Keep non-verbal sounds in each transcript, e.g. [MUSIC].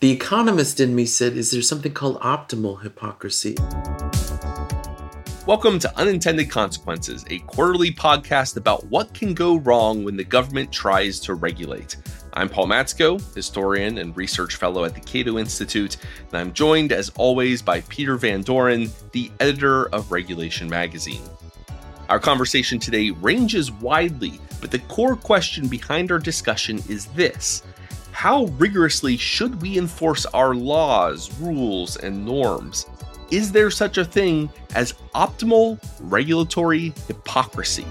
The economist in me said, Is there something called optimal hypocrisy? Welcome to Unintended Consequences, a quarterly podcast about what can go wrong when the government tries to regulate. I'm Paul Matzko, historian and research fellow at the Cato Institute, and I'm joined, as always, by Peter Van Doren, the editor of Regulation Magazine. Our conversation today ranges widely, but the core question behind our discussion is this how rigorously should we enforce our laws, rules, and norms? Is there such a thing as optimal regulatory hypocrisy?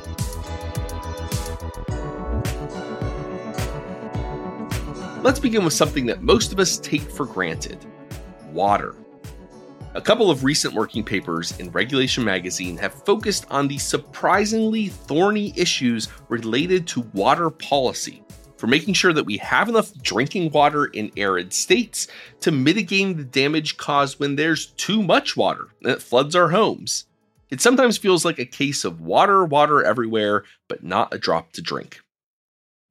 Let's begin with something that most of us take for granted water. A couple of recent working papers in Regulation Magazine have focused on the surprisingly thorny issues related to water policy for making sure that we have enough drinking water in arid states to mitigating the damage caused when there's too much water it floods our homes. It sometimes feels like a case of water, water everywhere, but not a drop to drink.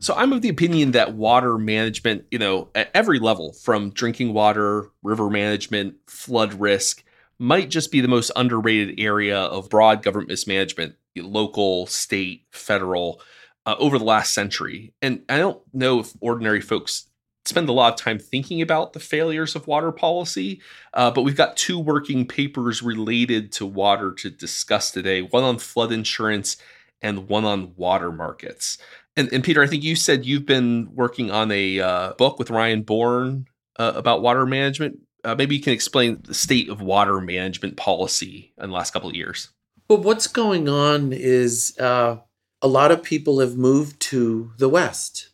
So I'm of the opinion that water management, you know, at every level, from drinking water, river management, flood risk, might just be the most underrated area of broad government mismanagement, local, state, federal, uh, over the last century. And I don't know if ordinary folks spend a lot of time thinking about the failures of water policy, uh, but we've got two working papers related to water to discuss today one on flood insurance and one on water markets. And, and Peter, I think you said you've been working on a uh, book with Ryan Bourne uh, about water management. Uh, maybe you can explain the state of water management policy in the last couple of years. Well, what's going on is uh, a lot of people have moved to the West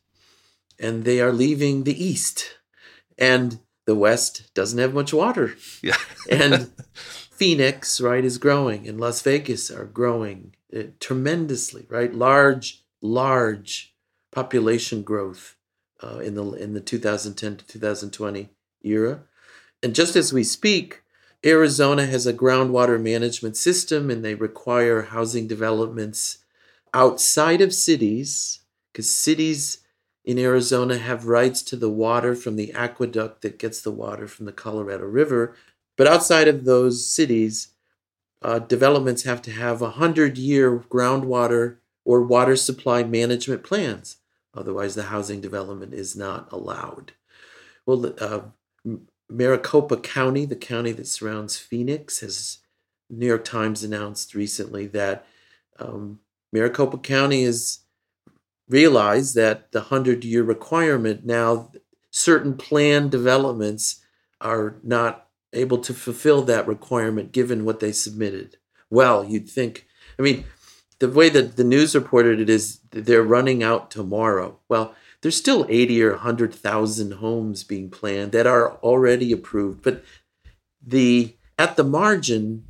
and they are leaving the East. And the West doesn't have much water. Yeah. [LAUGHS] and [LAUGHS] Phoenix, right, is growing, and Las Vegas are growing uh, tremendously, right? Large, large population growth uh, in the in the 2010 to 2020 era. And just as we speak, Arizona has a groundwater management system, and they require housing developments outside of cities, because cities in Arizona have rights to the water from the aqueduct that gets the water from the Colorado River. But outside of those cities, uh, developments have to have a hundred year groundwater or water supply management plans. Otherwise, the housing development is not allowed. Well, uh, Maricopa County, the county that surrounds Phoenix, has New York Times announced recently that um, Maricopa County has realized that the 100 year requirement now, certain planned developments are not able to fulfill that requirement given what they submitted. Well, you'd think, I mean, the way that the news reported it is they're running out tomorrow. Well, there's still 80 or 100,000 homes being planned that are already approved, but the at the margin,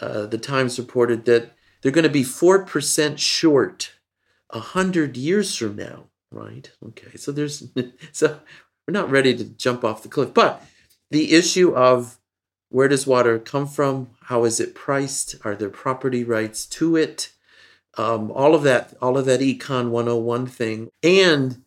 uh, the Times reported that they're going to be 4% short 100 years from now, right? Okay, so there's, [LAUGHS] so we're not ready to jump off the cliff. But the issue of where does water come from? How is it priced? Are there property rights to it? Um, all of that, all of that econ 101 thing. And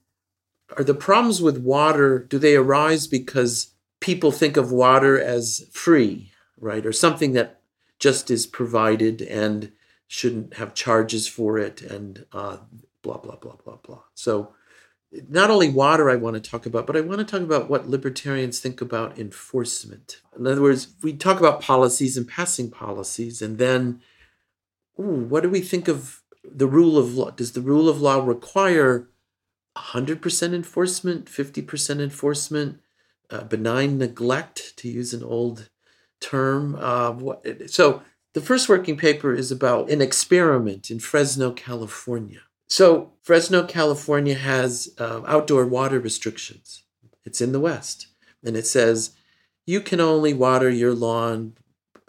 are the problems with water, do they arise because people think of water as free, right? Or something that just is provided and shouldn't have charges for it and uh, blah, blah, blah, blah, blah. So, not only water I want to talk about, but I want to talk about what libertarians think about enforcement. In other words, we talk about policies and passing policies, and then, ooh, what do we think of the rule of law? Does the rule of law require 100% enforcement, 50% enforcement, uh, benign neglect, to use an old term? Uh, what, so, the first working paper is about an experiment in Fresno, California. So, Fresno, California has uh, outdoor water restrictions. It's in the West. And it says you can only water your lawn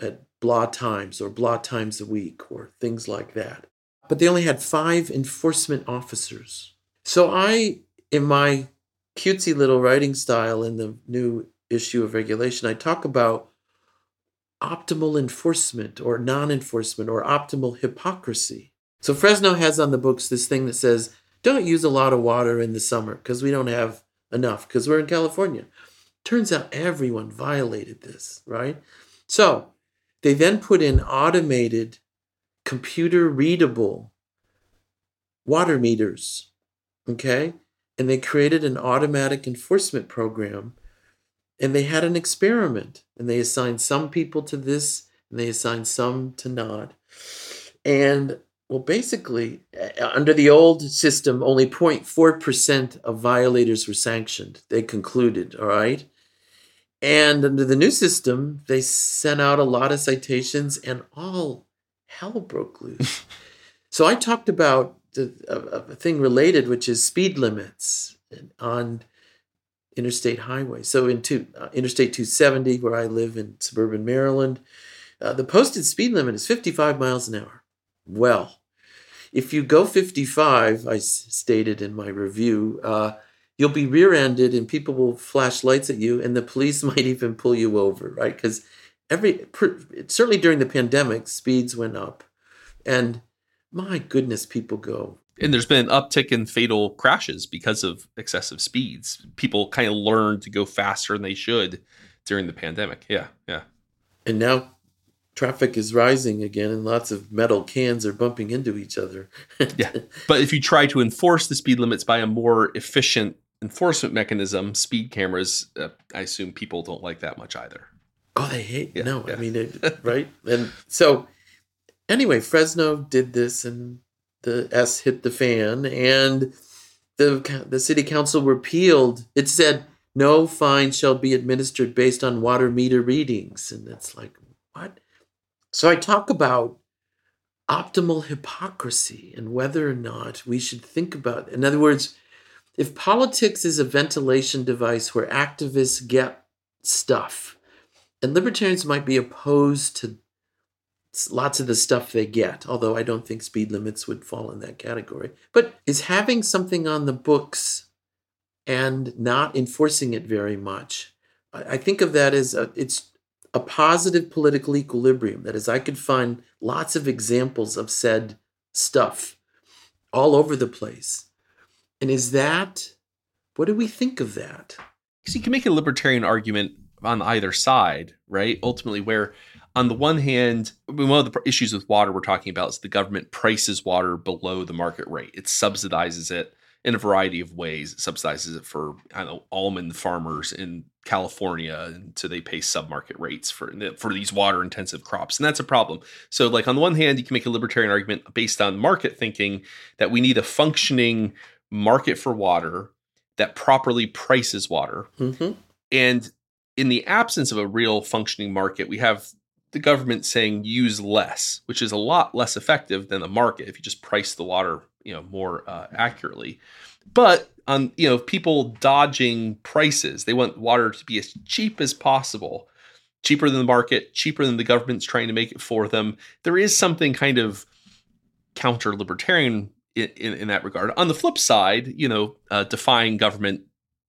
at blah times or blah times a week or things like that. But they only had five enforcement officers. So, I, in my cutesy little writing style in the new issue of regulation, I talk about optimal enforcement or non enforcement or optimal hypocrisy. So Fresno has on the books this thing that says, don't use a lot of water in the summer because we don't have enough because we're in California. Turns out everyone violated this, right? So they then put in automated, computer readable water meters, okay? And they created an automatic enforcement program and they had an experiment and they assigned some people to this and they assigned some to not. And well, basically, uh, under the old system, only 0.4% of violators were sanctioned. They concluded, all right? And under the new system, they sent out a lot of citations and all hell broke loose. [LAUGHS] so I talked about the, a, a, thing related, which is speed limits on interstate highways. So in two, uh, Interstate 270, where I live in suburban Maryland, uh, the posted speed limit is 55 miles an hour. Well, if you go 55, I stated in my review, uh, you'll be rear-ended and people will flash lights at you, and the police [LAUGHS] might even pull you over, right? Because every certainly during the pandemic, speeds went up, and my goodness, people go. And there's been an uptick in fatal crashes because of excessive speeds. People kind of learned to go faster than they should during the pandemic. Yeah, yeah. And now traffic is rising again and lots of metal cans are bumping into each other. [LAUGHS] yeah. But if you try to enforce the speed limits by a more efficient enforcement mechanism, speed cameras, uh, I assume people don't like that much either. Oh, they hate. Yeah, no, yeah. I mean, it, [LAUGHS] right? And so, anyway, Fresno did this, and the S hit the fan, and the the city council repealed. It said no fine shall be administered based on water meter readings, and it's like what? So I talk about optimal hypocrisy and whether or not we should think about. In other words, if politics is a ventilation device where activists get stuff, and libertarians might be opposed to lots of the stuff they get, although I don't think speed limits would fall in that category. But is having something on the books and not enforcing it very much? I think of that as a, it's a positive political equilibrium. That is, I could find lots of examples of said stuff all over the place. And is that, what do we think of that? Because you can make a libertarian argument on either side, right? Ultimately, where on the one hand, one of the issues with water we're talking about is the government prices water below the market rate. It subsidizes it in a variety of ways. It subsidizes it for I know almond farmers in California, and so they pay submarket rates for for these water intensive crops, and that's a problem. So, like on the one hand, you can make a libertarian argument based on market thinking that we need a functioning market for water that properly prices water, mm-hmm. and in the absence of a real functioning market, we have the government saying use less, which is a lot less effective than the market if you just price the water you know more uh, accurately. But on you know people dodging prices, they want water to be as cheap as possible, cheaper than the market, cheaper than the government's trying to make it for them. There is something kind of counter libertarian in, in, in, that regard. On the flip side, you know, uh, defying government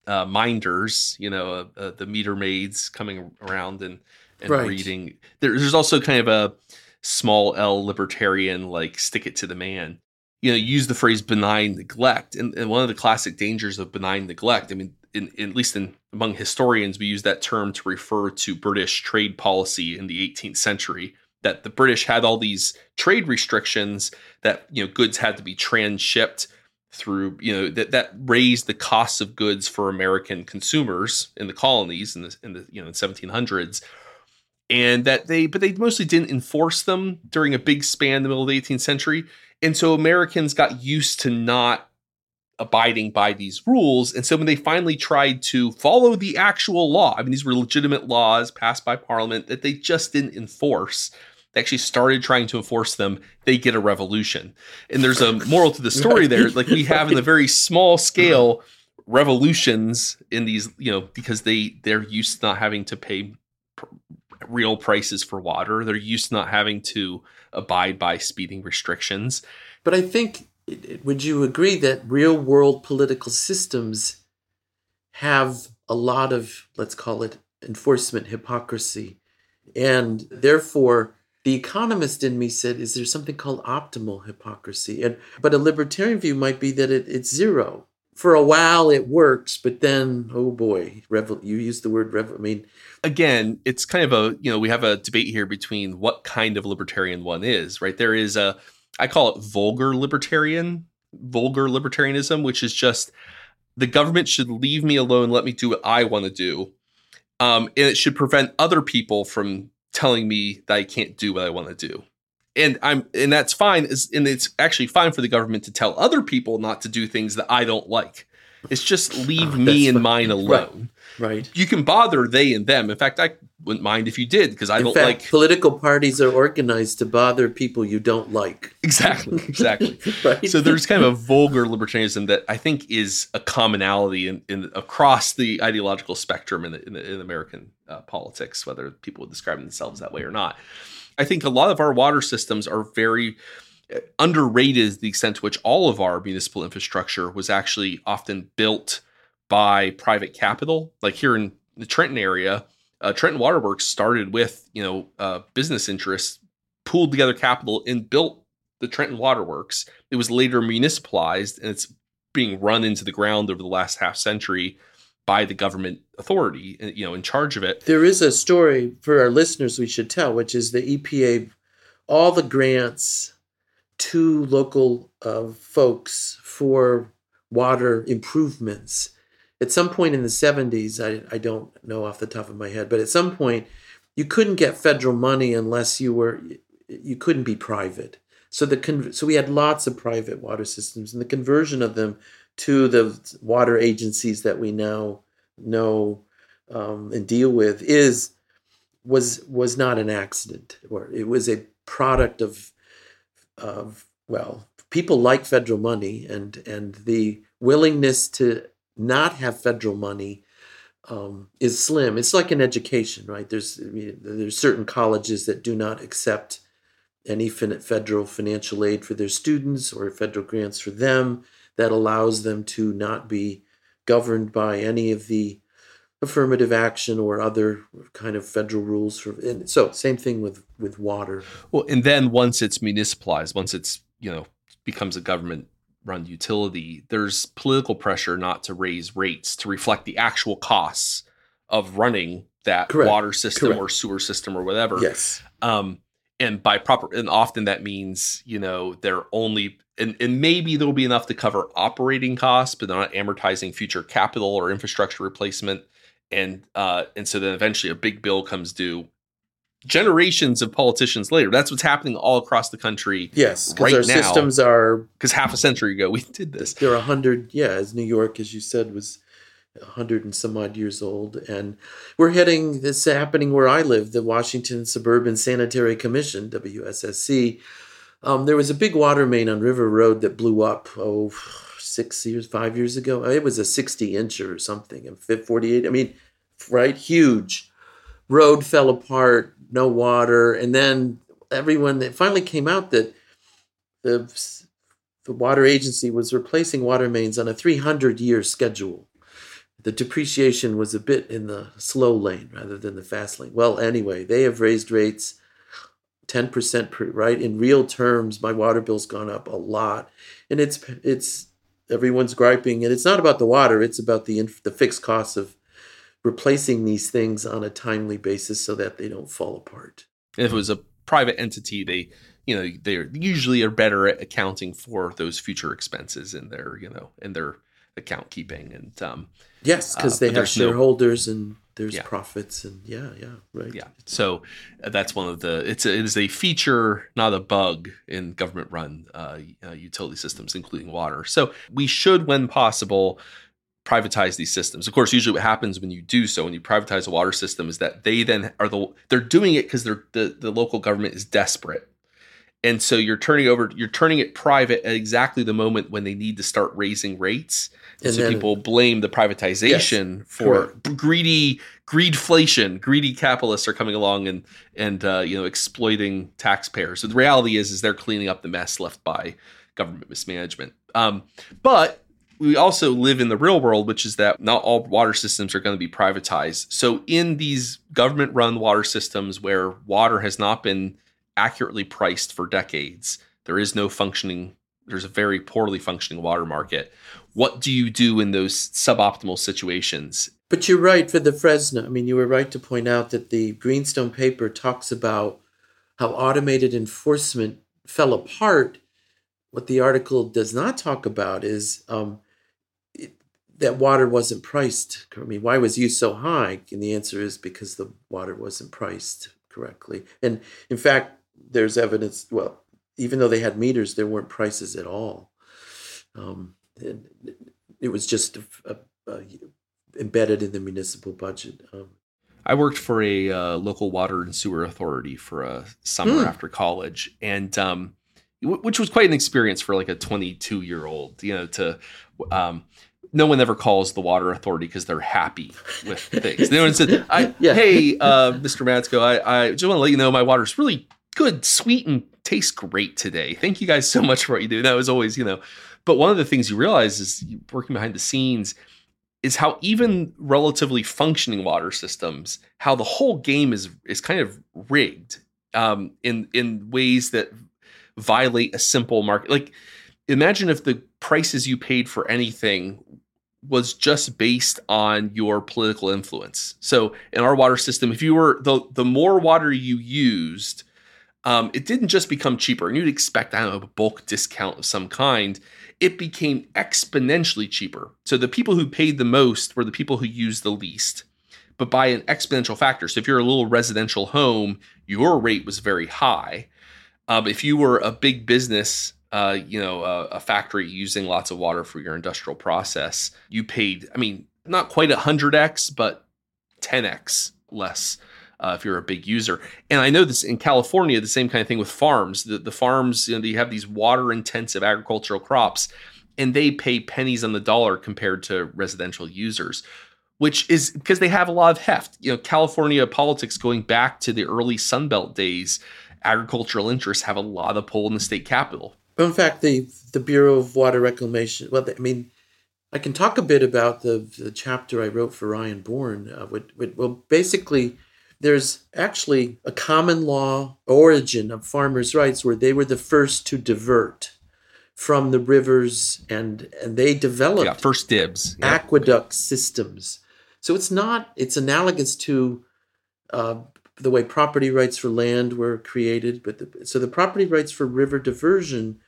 uh, minders, you know, uh, uh the meter maids coming around and and right. reading. There, there's also kind of a small L libertarian like stick it to the man you know use the phrase benign neglect and, and one of the classic dangers of benign neglect i mean in, in, at least in among historians we use that term to refer to british trade policy in the 18th century that the british had all these trade restrictions that you know goods had to be transshipped through you know that that raised the costs of goods for american consumers in the colonies in the in the you know 1700s and that they but they mostly didn't enforce them during a big span in the middle of the 18th century and so Americans got used to not abiding by these rules. And so when they finally tried to follow the actual law, I mean, these were legitimate laws passed by Parliament that they just didn't enforce. They actually started trying to enforce them. They get a revolution. And there's a moral to the story there. Like we have in the very small scale revolutions in these, you know, because they they're used to not having to pay real prices for water. They're used to not having to abide by speeding restrictions. But I think, would you agree that real world political systems have a lot of, let's call it, enforcement hypocrisy? And therefore, the economist in me said, is there something called optimal hypocrisy? And but a libertarian view might be that it, it's zero for a while it works, but then oh boy, revel- you use the word revel. I mean, again, it's kind of a you know we have a debate here between what kind of libertarian one is. Right there is a I call it vulgar libertarian, vulgar libertarianism, which is just the government should leave me alone, let me do what I want to do, um, and it should prevent other people from telling me that I can't do what I want to do and I'm and that's fine. and it's actually fine for the government to tell other people not to do things that I don't like. It's just leave oh, me and mine alone. Right. right. You can bother they and them. In fact, I wouldn't mind if you did because I In don't fact, like political parties are organized to bother people you don't like. Exactly. [LAUGHS] Exactly. [LAUGHS] right. So there's kind of a vulgar libertarianism that I think is a commonality in, in across the ideological spectrum in, the, in, the, in American uh, politics, whether people would describe themselves that way or not. I think a lot of our water systems are very uh, underrated the extent to which all of our municipal infrastructure was actually often built by private capital. Like here in the Trenton area, uh, Trenton Waterworks started with you know uh, business interests, pooled together capital, and built the Trenton Waterworks. It was later municipalized, and it's being run into the ground over the last half century by the government authority, uh, you know, in charge of it. There is a story for our listeners we should tell, which is the EPA, all the grants to local uh, folks for water improvements. At some point in the 70s, I, I don't know off the top of my head, but at some point, you couldn't get federal money unless you were, you couldn't be private. So the so we had lots of private water systems, and the conversion of them to the water agencies that we now know um, and deal with is was was not an accident or it was a product of of well people like federal money and and the willingness to not have federal money um, is slim. It's like an education, right? There's there's certain colleges that do not accept any federal financial aid for their students or federal grants for them that allows them to not be governed by any of the affirmative action or other kind of federal rules for and so same thing with with water well and then once it's municipalized once it's you know becomes a government run utility there's political pressure not to raise rates to reflect the actual costs of running that Correct. water system Correct. or sewer system or whatever yes um and by proper and often that means you know they're only and, and maybe there'll be enough to cover operating costs but they're not amortizing future capital or infrastructure replacement. And uh and so then eventually a big bill comes due generations of politicians later. That's what's happening all across the country yes because right our now, systems are because half a century ago we did this. They're a hundred yeah as new york as you said was a hundred and some odd years old. And we're heading this happening where i live the washington suburban sanitary commission wssc um, there was a big water main on river road that blew up oh six years, five years ago. It was a 60 incher or something, and 48. I mean, right? Huge. Road fell apart, no water. And then everyone, it finally came out that the, the water agency was replacing water mains on a 300 year schedule. The depreciation was a bit in the slow lane rather than the fast lane. Well, anyway, they have raised rates 10% per, right in real terms my water bill's gone up a lot and it's it's everyone's griping, and it's not about the water; it's about the the fixed costs of replacing these things on a timely basis so that they don't fall apart. If it was a private entity, they you know they usually are better at accounting for those future expenses in their you know in their account keeping and um yes because uh, they have shareholders no, and there's yeah. profits and yeah yeah right. Yeah. So uh, that's one of the it's a, it is a feature not a bug in government run uh, uh, utility systems including water. So we should when possible privatize these systems. Of course usually what happens when you do so when you privatize a water system is that they then are the they're doing it because they're the, the local government is desperate. And so you're turning over you're turning it private at exactly the moment when they need to start raising rates and so then, people blame the privatization yes, for correct. greedy greedflation. Greedy capitalists are coming along and and uh, you know exploiting taxpayers. So the reality is is they're cleaning up the mess left by government mismanagement. Um, but we also live in the real world, which is that not all water systems are going to be privatized. So in these government run water systems where water has not been accurately priced for decades, there is no functioning there's a very poorly functioning water market what do you do in those suboptimal situations? But you're right for the Fresno. I mean, you were right to point out that the Greenstone paper talks about how automated enforcement fell apart. What the article does not talk about is um, it, that water wasn't priced. I mean, why was use so high? And the answer is because the water wasn't priced correctly. And in fact, there's evidence. Well, even though they had meters, there weren't prices at all. Um, it, it was just a, a, a, embedded in the municipal budget. Um, I worked for a uh, local water and sewer authority for a summer mm. after college, and um, w- which was quite an experience for like a 22 year old. You know, to um, no one ever calls the water authority because they're happy with [LAUGHS] things. no one said, I, yeah. "Hey, uh, Mr. Matzko, I, I just want to let you know my water's really good, sweet, and tastes great today. Thank you guys so much for what you do." That was always, you know. But one of the things you realize is working behind the scenes is how even relatively functioning water systems, how the whole game is is kind of rigged um, in in ways that violate a simple market. Like, imagine if the prices you paid for anything was just based on your political influence. So in our water system, if you were the the more water you used, um, it didn't just become cheaper, and you'd expect I don't know a bulk discount of some kind it became exponentially cheaper. So the people who paid the most were the people who used the least, but by an exponential factor. So if you're a little residential home, your rate was very high. Um, if you were a big business, uh, you know, a, a factory using lots of water for your industrial process, you paid, I mean, not quite 100x, but 10x less uh, if you're a big user. And I know this in California, the same kind of thing with farms. The, the farms, you know, they have these water intensive agricultural crops, and they pay pennies on the dollar compared to residential users, which is because they have a lot of heft. You know, California politics going back to the early Sunbelt days, agricultural interests have a lot of pull in the state capital. in fact, the the Bureau of Water Reclamation, well, I mean, I can talk a bit about the, the chapter I wrote for Ryan Bourne. Uh, with, with, well, basically, there's actually a common law origin of farmers' rights where they were the first to divert from the rivers and and they developed yeah, first dibs yeah. aqueduct systems. So it's not it's analogous to uh, the way property rights for land were created, but the, so the property rights for river diversion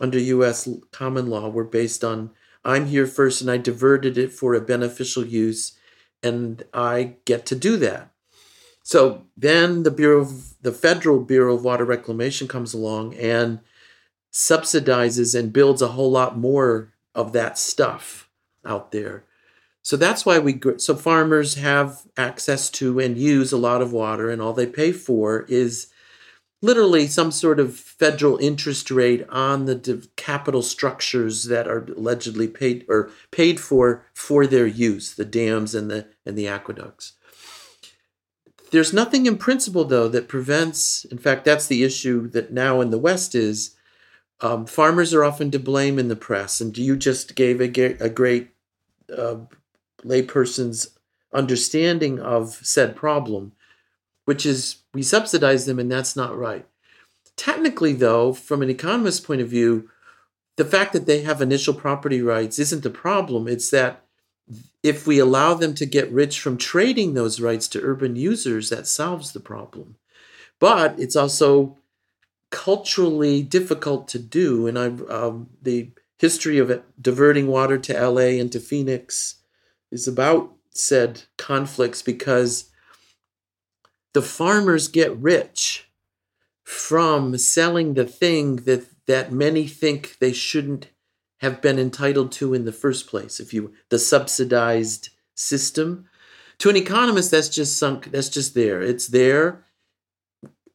under U.S. common law were based on I'm here first and I diverted it for a beneficial use, and I get to do that. So then the Bureau of the Federal Bureau of Water Reclamation comes along and subsidizes and builds a whole lot more of that stuff out there. So that's why we so farmers have access to and use a lot of water and all they pay for is literally some sort of federal interest rate on the capital structures that are allegedly paid or paid for for their use, the dams and the and the aqueducts. There's nothing in principle, though, that prevents, in fact, that's the issue that now in the West is um, farmers are often to blame in the press. And you just gave a, a great uh, layperson's understanding of said problem, which is we subsidize them, and that's not right. Technically, though, from an economist's point of view, the fact that they have initial property rights isn't the problem. It's that if we allow them to get rich from trading those rights to urban users, that solves the problem. But it's also culturally difficult to do. And I, um, the history of it, diverting water to LA and to Phoenix is about said conflicts because the farmers get rich from selling the thing that that many think they shouldn't have been entitled to in the first place if you the subsidized system. To an economist that's just sunk that's just there. It's there.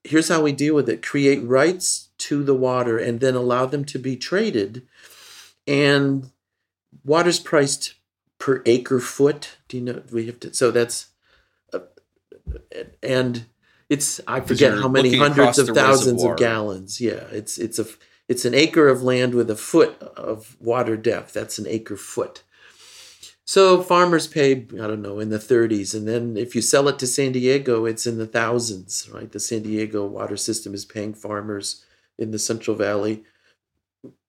Here's how we deal with it. Create rights to the water and then allow them to be traded. And water's priced per acre foot. Do you know we have to so that's uh, and it's i forget how many hundreds of thousands reservoir. of gallons. Yeah it's it's a it's an acre of land with a foot of water depth. That's an acre foot. So farmers pay, I don't know, in the 30s. And then if you sell it to San Diego, it's in the thousands, right? The San Diego water system is paying farmers in the Central Valley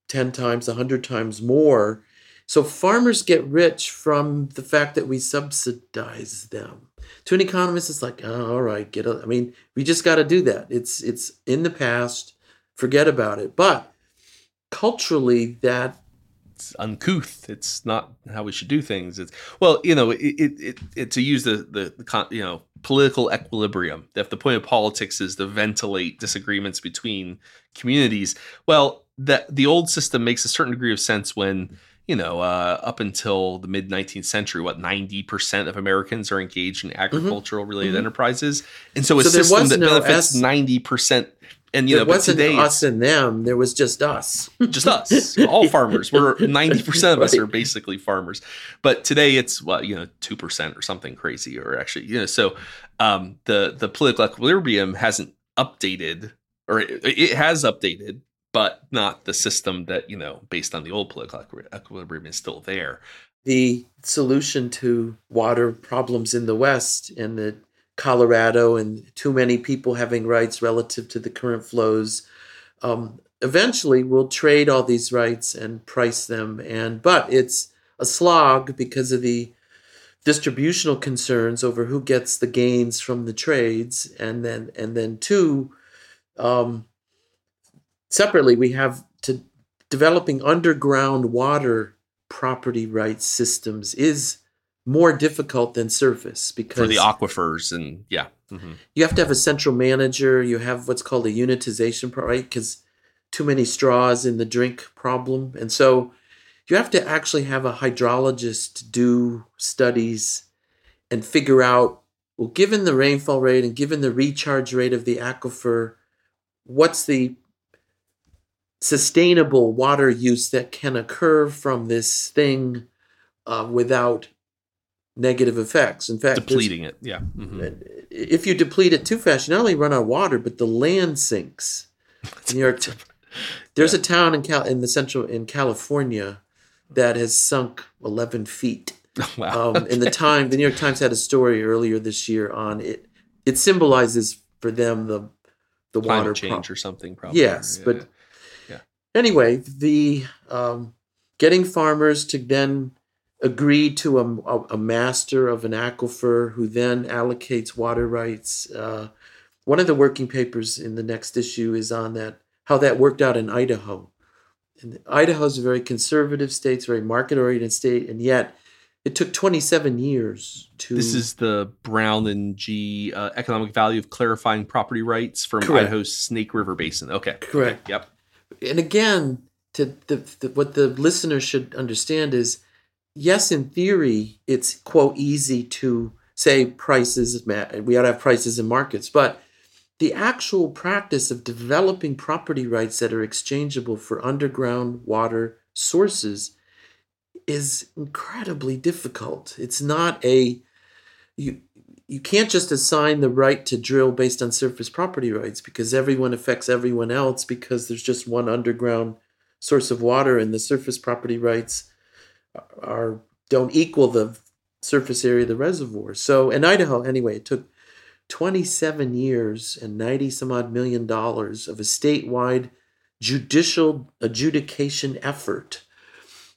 10 times, 100 times more. So farmers get rich from the fact that we subsidize them. To an economist, it's like, oh, all right, get. A, I mean, we just got to do that. It's it's in the past. Forget about it. But culturally, that it's uncouth. It's not how we should do things. It's well, you know, it, it, it, it to use the, the the you know political equilibrium. If the point of politics is to ventilate disagreements between communities, well, that the old system makes a certain degree of sense when you know uh, up until the mid 19th century, what 90 percent of Americans are engaged in mm-hmm. agricultural related mm-hmm. enterprises, and so a so system that no benefits 90 percent and you there know, wasn't today us and them. There was just us. [LAUGHS] just us. All farmers. We're [LAUGHS] ninety percent of right. us are basically farmers. But today it's well, you know, two percent or something crazy, or actually, you know, so um, the the political equilibrium hasn't updated, or it, it has updated, but not the system that you know, based on the old political equilibrium, is still there. The solution to water problems in the West and the Colorado and too many people having rights relative to the current flows. Um, eventually, we'll trade all these rights and price them. And but it's a slog because of the distributional concerns over who gets the gains from the trades, and then and then two, um, separately we have to developing underground water property rights systems is more difficult than surface because for the aquifers and yeah mm-hmm. you have to have a central manager you have what's called a unitization right because too many straws in the drink problem and so you have to actually have a hydrologist do studies and figure out well given the rainfall rate and given the recharge rate of the aquifer what's the sustainable water use that can occur from this thing uh, without negative effects. In fact, depleting it. Yeah. Mm-hmm. If you deplete it too fast, you not only run out of water, but the land sinks. [LAUGHS] New York. There's yeah. a town in Cal in the central in California that has sunk 11 feet. [LAUGHS] wow. Um, in the [LAUGHS] time, the New York Times had a story earlier this year on it. It symbolizes for them the the Climate water change pro- or something. Probably. Yes, yeah. but yeah. Anyway, the um, getting farmers to then agreed to a, a, master of an aquifer who then allocates water rights. Uh, one of the working papers in the next issue is on that how that worked out in Idaho. And Idaho is a very conservative state, it's a very market oriented state, and yet it took 27 years to. This is the Brown and G uh, economic value of clarifying property rights from Correct. Idaho's Snake River Basin. Okay. Correct. Yep. And again, to the, the what the listener should understand is yes, in theory, it's quote easy to say prices we ought to have prices in markets, but the actual practice of developing property rights that are exchangeable for underground water sources is incredibly difficult. It's not a you you can't just assign the right to drill based on surface property rights because everyone affects everyone else because there's just one underground source of water and the surface property rights are don't equal the surface area of the reservoir. So in Idaho, anyway, it took 27 years and 90 some odd million dollars of a statewide judicial adjudication effort.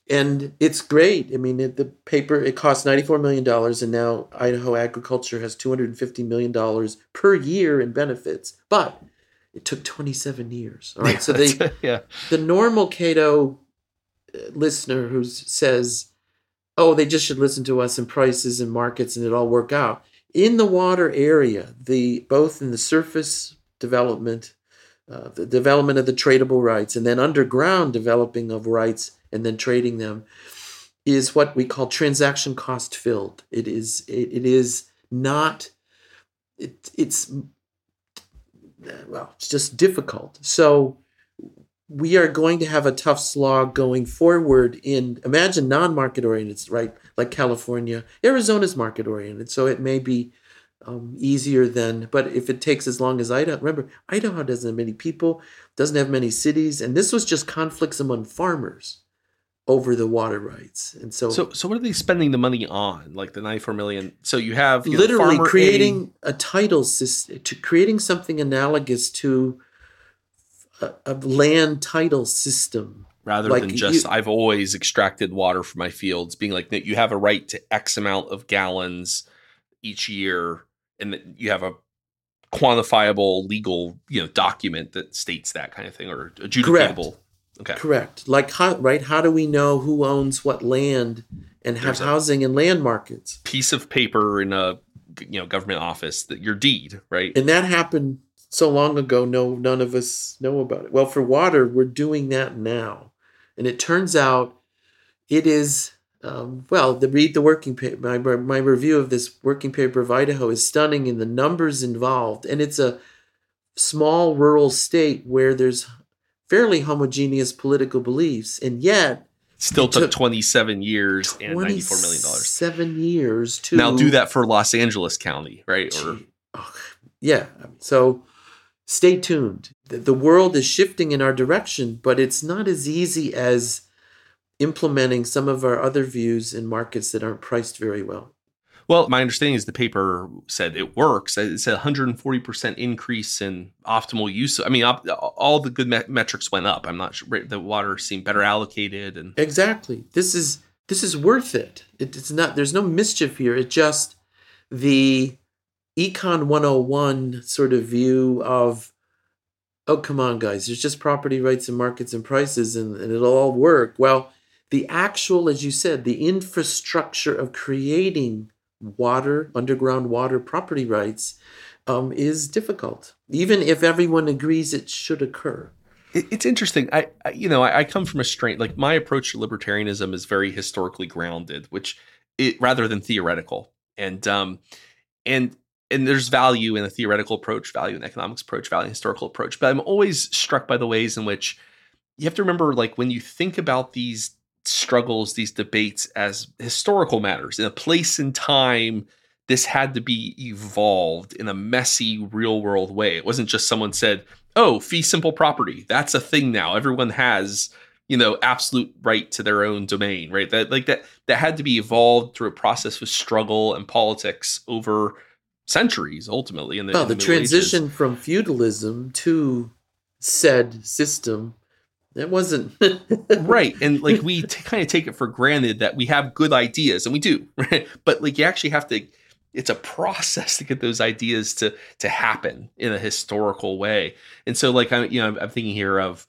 And it's great. I mean, it, the paper it cost 94 million dollars, and now Idaho agriculture has 250 million dollars per year in benefits. But it took 27 years. All right, yeah, so the [LAUGHS] yeah. the normal Cato listener who says, "Oh, they just should listen to us and prices and markets, and it all work out." In the water area, the both in the surface development, uh, the development of the tradable rights, and then underground developing of rights and then trading them, is what we call transaction cost filled. It is it, it is not it, it's well, it's just difficult. So we are going to have a tough slog going forward in imagine non-market oriented right? Like california arizona's market oriented so it may be um, easier than but if it takes as long as idaho remember idaho doesn't have many people doesn't have many cities and this was just conflicts among farmers over the water rights and so so so what are they spending the money on? Like the 94 million? So you have you literally know, creating a, a title system to creating something analogous to a, a land title system rather Like, than just you- I've always extracted water from my fields, being like that you have a right to X amount of gallons each year, and that you have a quantifiable legal you know document that states that kind of thing or adjudicatable. Okay. Correct. Like how right? How do we know who owns what land and have There's housing and land markets? Piece of paper in a you know government office that your deed, right? And that happened so long ago. No, none of us know about it. Well, for water, we're doing that now, and it turns out it is. Um, well, the read the working paper. My my review of this working paper of Idaho is stunning in the numbers involved, and it's a small rural state where there's fairly homogeneous political beliefs, and yet Still took took 27 years and 94 million dollars. Seven years to Now do that for Los Angeles County, right? Or oh, yeah. So stay tuned. The, the world is shifting in our direction, but it's not as easy as implementing some of our other views in markets that aren't priced very well. Well, my understanding is the paper said it works. It said 140% increase in optimal use. I mean, op- all the good me- metrics went up. I'm not sure the water seemed better allocated and Exactly. This is this is worth it. it. It's not. There's no mischief here. It just the econ 101 sort of view of oh come on guys there's just property rights and markets and prices and, and it'll all work well the actual as you said the infrastructure of creating water underground water property rights um, is difficult even if everyone agrees it should occur it's interesting. I, I you know, I, I come from a strain like my approach to libertarianism is very historically grounded, which it rather than theoretical. And um and and there's value in a theoretical approach, value in economics approach, value in historical approach. But I'm always struck by the ways in which you have to remember, like when you think about these struggles, these debates as historical matters in a place and time this had to be evolved in a messy real world way. It wasn't just someone said, "Oh, fee simple property. That's a thing now. Everyone has, you know, absolute right to their own domain." Right? That like that that had to be evolved through a process of struggle and politics over centuries ultimately in the, well in the Ages. transition from feudalism to said system it wasn't [LAUGHS] right and like we t- kind of take it for granted that we have good ideas and we do [LAUGHS] right but like you actually have to it's a process to get those ideas to to happen in a historical way and so like i'm you know i'm, I'm thinking here of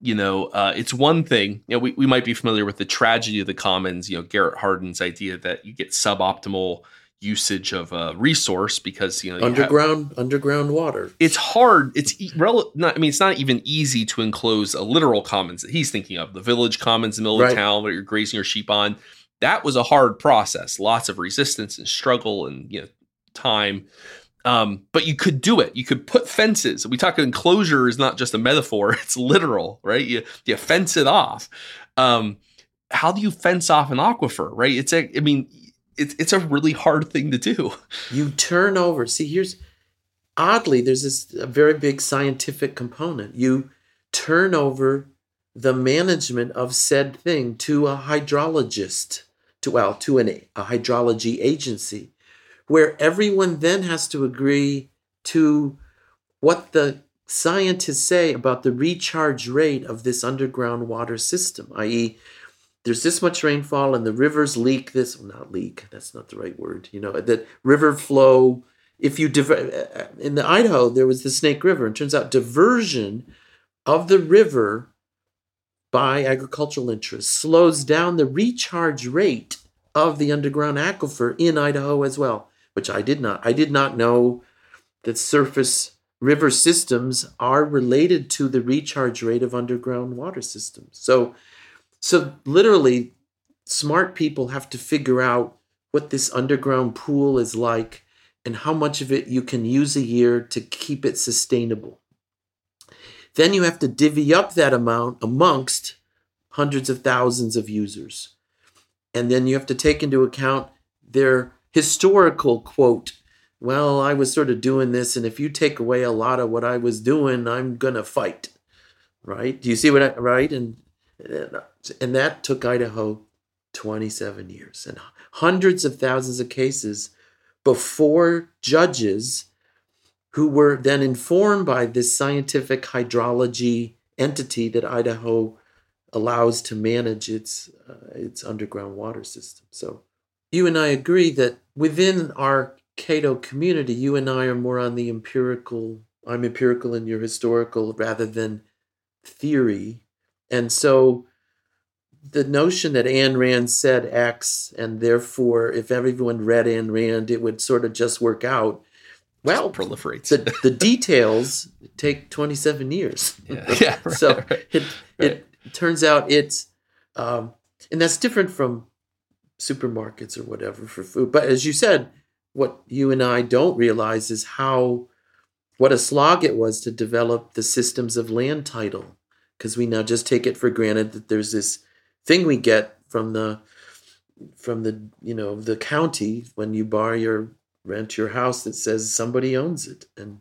you know uh, it's one thing you know we, we might be familiar with the tragedy of the commons you know garrett hardin's idea that you get suboptimal usage of a resource because you know you have- underground underground water it's hard. It's e- rel- not. I mean, it's not even easy to enclose a literal commons that he's thinking of. The village commons in the middle Right. of town where you're grazing your sheep on. That was a hard process. Lots of resistance and struggle and you know time. Um, but you could do it. You could put fences. We talk enclosure is not just a metaphor; [LAUGHS] it's literal, right? You you fence it off. Um, how do you fence off an aquifer, right? It's a. I mean, it's it's a really hard thing to do. you turn over see here's oddly there's this a very big scientific component you turn over the management of said thing to a hydrologist to well to an, a hydrology agency where everyone then has to agree to what the scientists say about the recharge rate of this underground water system i.e there's this much rainfall and the rivers leak this not leak that's not the right word you know that river flow if you diver, uh, uh, in the idaho there was the snake river and turns out diversion of the river by agricultural interests slows down the recharge rate of the underground aquifer in idaho as well which i did not i did not know that surface river systems are related to the recharge rate of underground water systems. So so literally, smart people have to figure out what this underground pool is like and how much of it you can use a year to keep it sustainable. Then you have to divvy up that amount amongst hundreds of thousands of users. And then you have to take into account their historical quote. Well, I was sort of doing this, and if you take away a lot of what I was doing, I'm to fight. Right? Do you see what I, right? And and that took Idaho 27 years and hundreds of thousands of cases before judges who were then informed by this scientific hydrology entity that Idaho allows to manage its uh, its underground water system. So you and I agree that within our Cato community, you and I are more on the empirical. I'm empirical and you're historical rather than theory. And so the notion that Ayn Rand said X, and therefore, if everyone read Ayn Rand, it would sort of just work out. Well, just proliferates. the, the details take 27 years. Yeah, [LAUGHS] yeah right, so right, it, right. it turns out it's, um, and that's different from supermarkets or whatever for food. But as you said, what you and I don't realize is how, what a slog it was to develop the systems of land title. Because we now just take it for granted that there's this thing we get from the from the you know the county when you buy your rent your house that says somebody owns it. And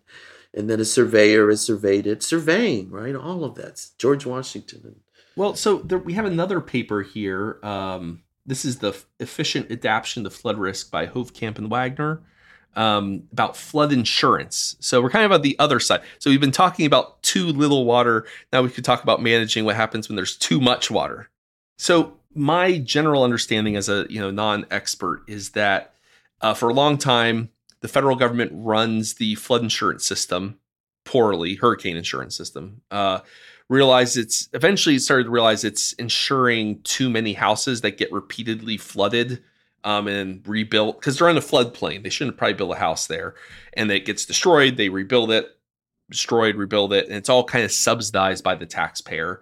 and then a surveyor has surveyed it surveying right? All of that's george washington well so there, we have another paper here um, this is the efficient adaptation to flood risk by Hovenkamp and Wagner um, about flood insurance. So we're kind of on the other side. So we've been talking about too little water. Now we could talk about managing what happens when there's too much water. So my general understanding as a you know non-expert is that uh, for a long time the federal government runs the flood insurance system poorly, hurricane insurance system. Uh, realized it's eventually started to realize it's insuring too many houses that get repeatedly flooded um, and rebuilt because they're on a floodplain. They shouldn't probably build a house there, and it gets destroyed. They rebuild it, destroyed, rebuild it, and it's all kind of subsidized by the taxpayer.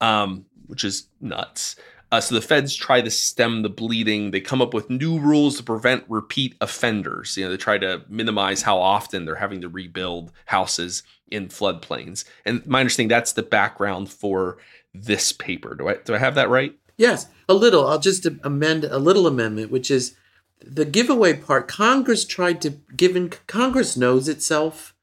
Um, which is nuts. Uh, so the feds try to stem the bleeding. They come up with new rules to prevent repeat offenders. You know, they try to minimize how often they're having to rebuild houses in floodplains. And my understanding that's the background for this paper. Do I do I have that right? Yes, a little. I'll just amend a little amendment, which is the giveaway part. Congress tried to given Congress knows itself,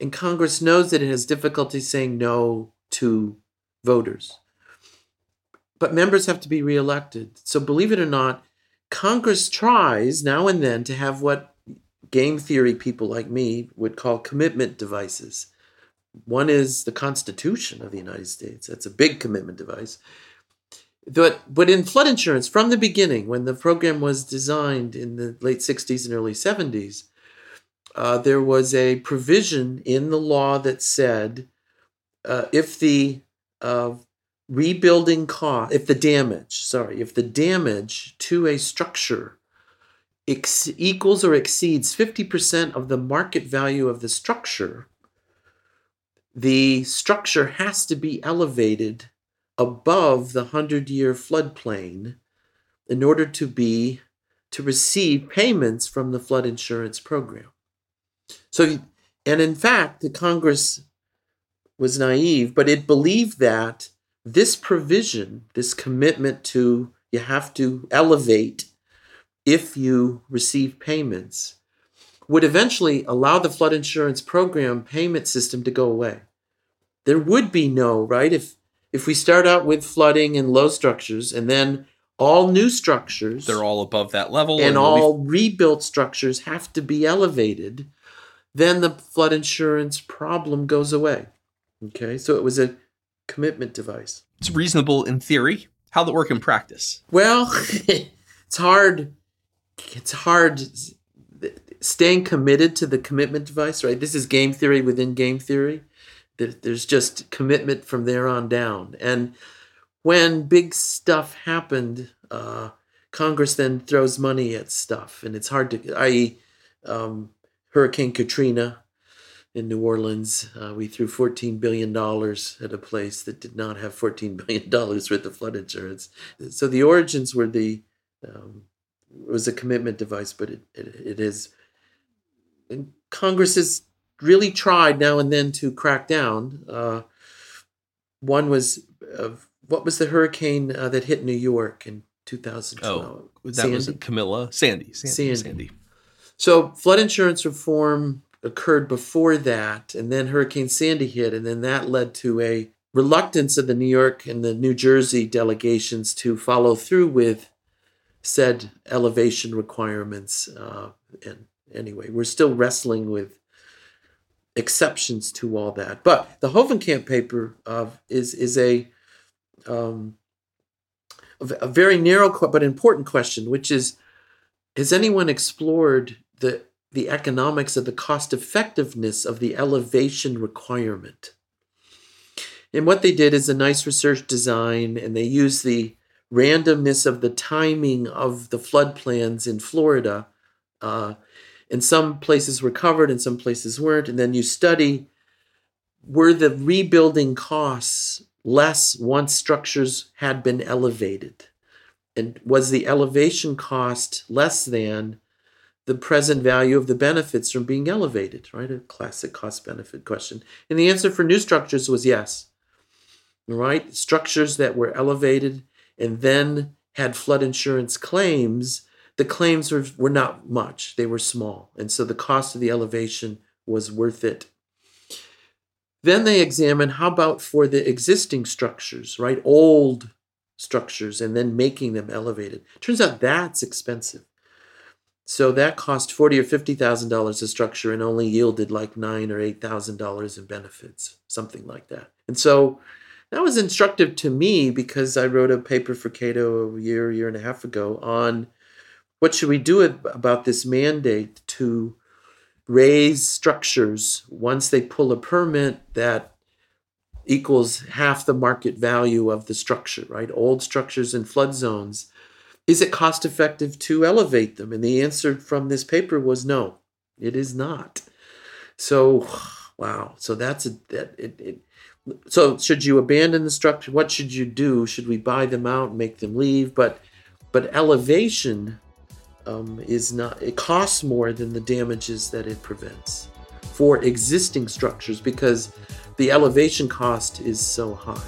and Congress knows that it has difficulty saying no to voters. But members have to be reelected. So believe it or not, Congress tries now and then to have what game theory people like me would call commitment devices. One is the Constitution of the United States. That's a big commitment device. But, but in flood insurance, from the beginning, when the program was designed in the late 60s and early 70s, uh, there was a provision in the law that said uh, if the uh, rebuilding cost, if the damage, sorry, if the damage to a structure ex- equals or exceeds 50% of the market value of the structure, the structure has to be elevated above the 100 year floodplain in order to be to receive payments from the flood insurance program. So and in fact, the Congress was naive, but it believed that this provision, this commitment to you have to elevate if you receive payments, would eventually allow the flood insurance program payment system to go away. There would be no, right? If if we start out with flooding and low structures and then all new structures they're all above that level and, and all we'll be... rebuilt structures have to be elevated, then the flood insurance problem goes away. Okay? So it was a commitment device. It's reasonable in theory. How'd it work in practice? Well, [LAUGHS] it's hard. It's hard staying committed to the commitment device, right? This is game theory within game theory. There's just commitment from there on down. And when big stuff happened, uh, Congress then throws money at stuff, and it's hard to, i.e., um, Hurricane Katrina in New Orleans. Uh, we threw $14 billion at a place that did not have $14 billion worth of flood insurance. So the origins were the, um, was a commitment device, but it, it, it is, Congress has really tried now and then to crack down. Uh, one was, uh, what was the hurricane uh, that hit New York in 2012? Oh, that Sandy? was Camilla? Sandy. Sandy. Sandy. Sandy. So flood insurance reform occurred before that, and then Hurricane Sandy hit, and then that led to a reluctance of the New York and the New Jersey delegations to follow through with said elevation requirements. Uh, and anyway, we're still wrestling with exceptions to all that. But the Hovenkamp paper uh, is is a um, a very narrow but important question, which is Has anyone explored the, the economics of the cost effectiveness of the elevation requirement? And what they did is a nice research design, and they used the randomness of the timing of the flood plans in Florida. Uh, and some places were covered and some places weren't. And then you study were the rebuilding costs less once structures had been elevated? And was the elevation cost less than the present value of the benefits from being elevated? Right? A classic cost benefit question. And the answer for new structures was yes. Right? Structures that were elevated and then had flood insurance claims, the claims were, were not much, they were small. And so the cost of the elevation was worth it then they examine how about for the existing structures, right? Old structures, and then making them elevated. Turns out that's expensive. So that cost forty or fifty thousand dollars a structure and only yielded like nine or eight thousand dollars in benefits, something like that. And so that was instructive to me because I wrote a paper for Cato a year, year and a half ago on what should we do about this mandate to raise structures once they pull a permit that equals half the market value of the structure, right? Old structures in flood zones. Is it cost effective to elevate them? And the answer from this paper was no, it is not. So, wow. So that's a that it, it so should you abandon the structure? What should you do? Should we buy them out and make them leave? But but elevation um, is not it costs more than the damages that it prevents for existing structures because the elevation cost is so high.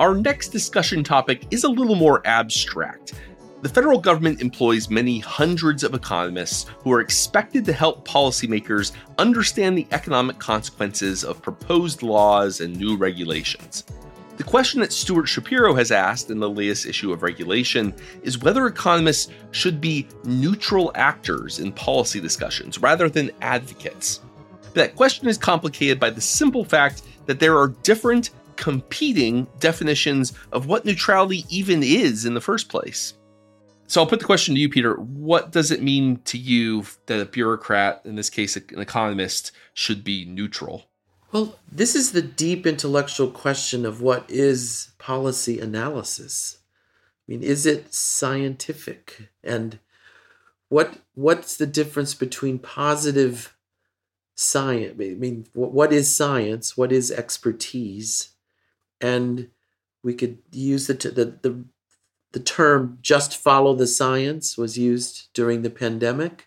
Our next discussion topic is a little more abstract. The federal government employs many hundreds of economists who are expected to help policymakers understand the economic consequences of proposed laws and new regulations. The question that Stuart Shapiro has asked in the latest issue of Regulation is whether economists should be neutral actors in policy discussions rather than advocates. That question is complicated by the simple fact that there are different, competing definitions of what neutrality even is in the first place. So I'll put the question to you, Peter. What does it mean to you that a bureaucrat, in this case an economist, should be neutral? Well, this is the deep intellectual question of what is policy analysis. I mean, is it scientific? And what what's the difference between positive science? I mean, what is science? What is expertise? And we could use the the the, the term "just follow the science" was used during the pandemic.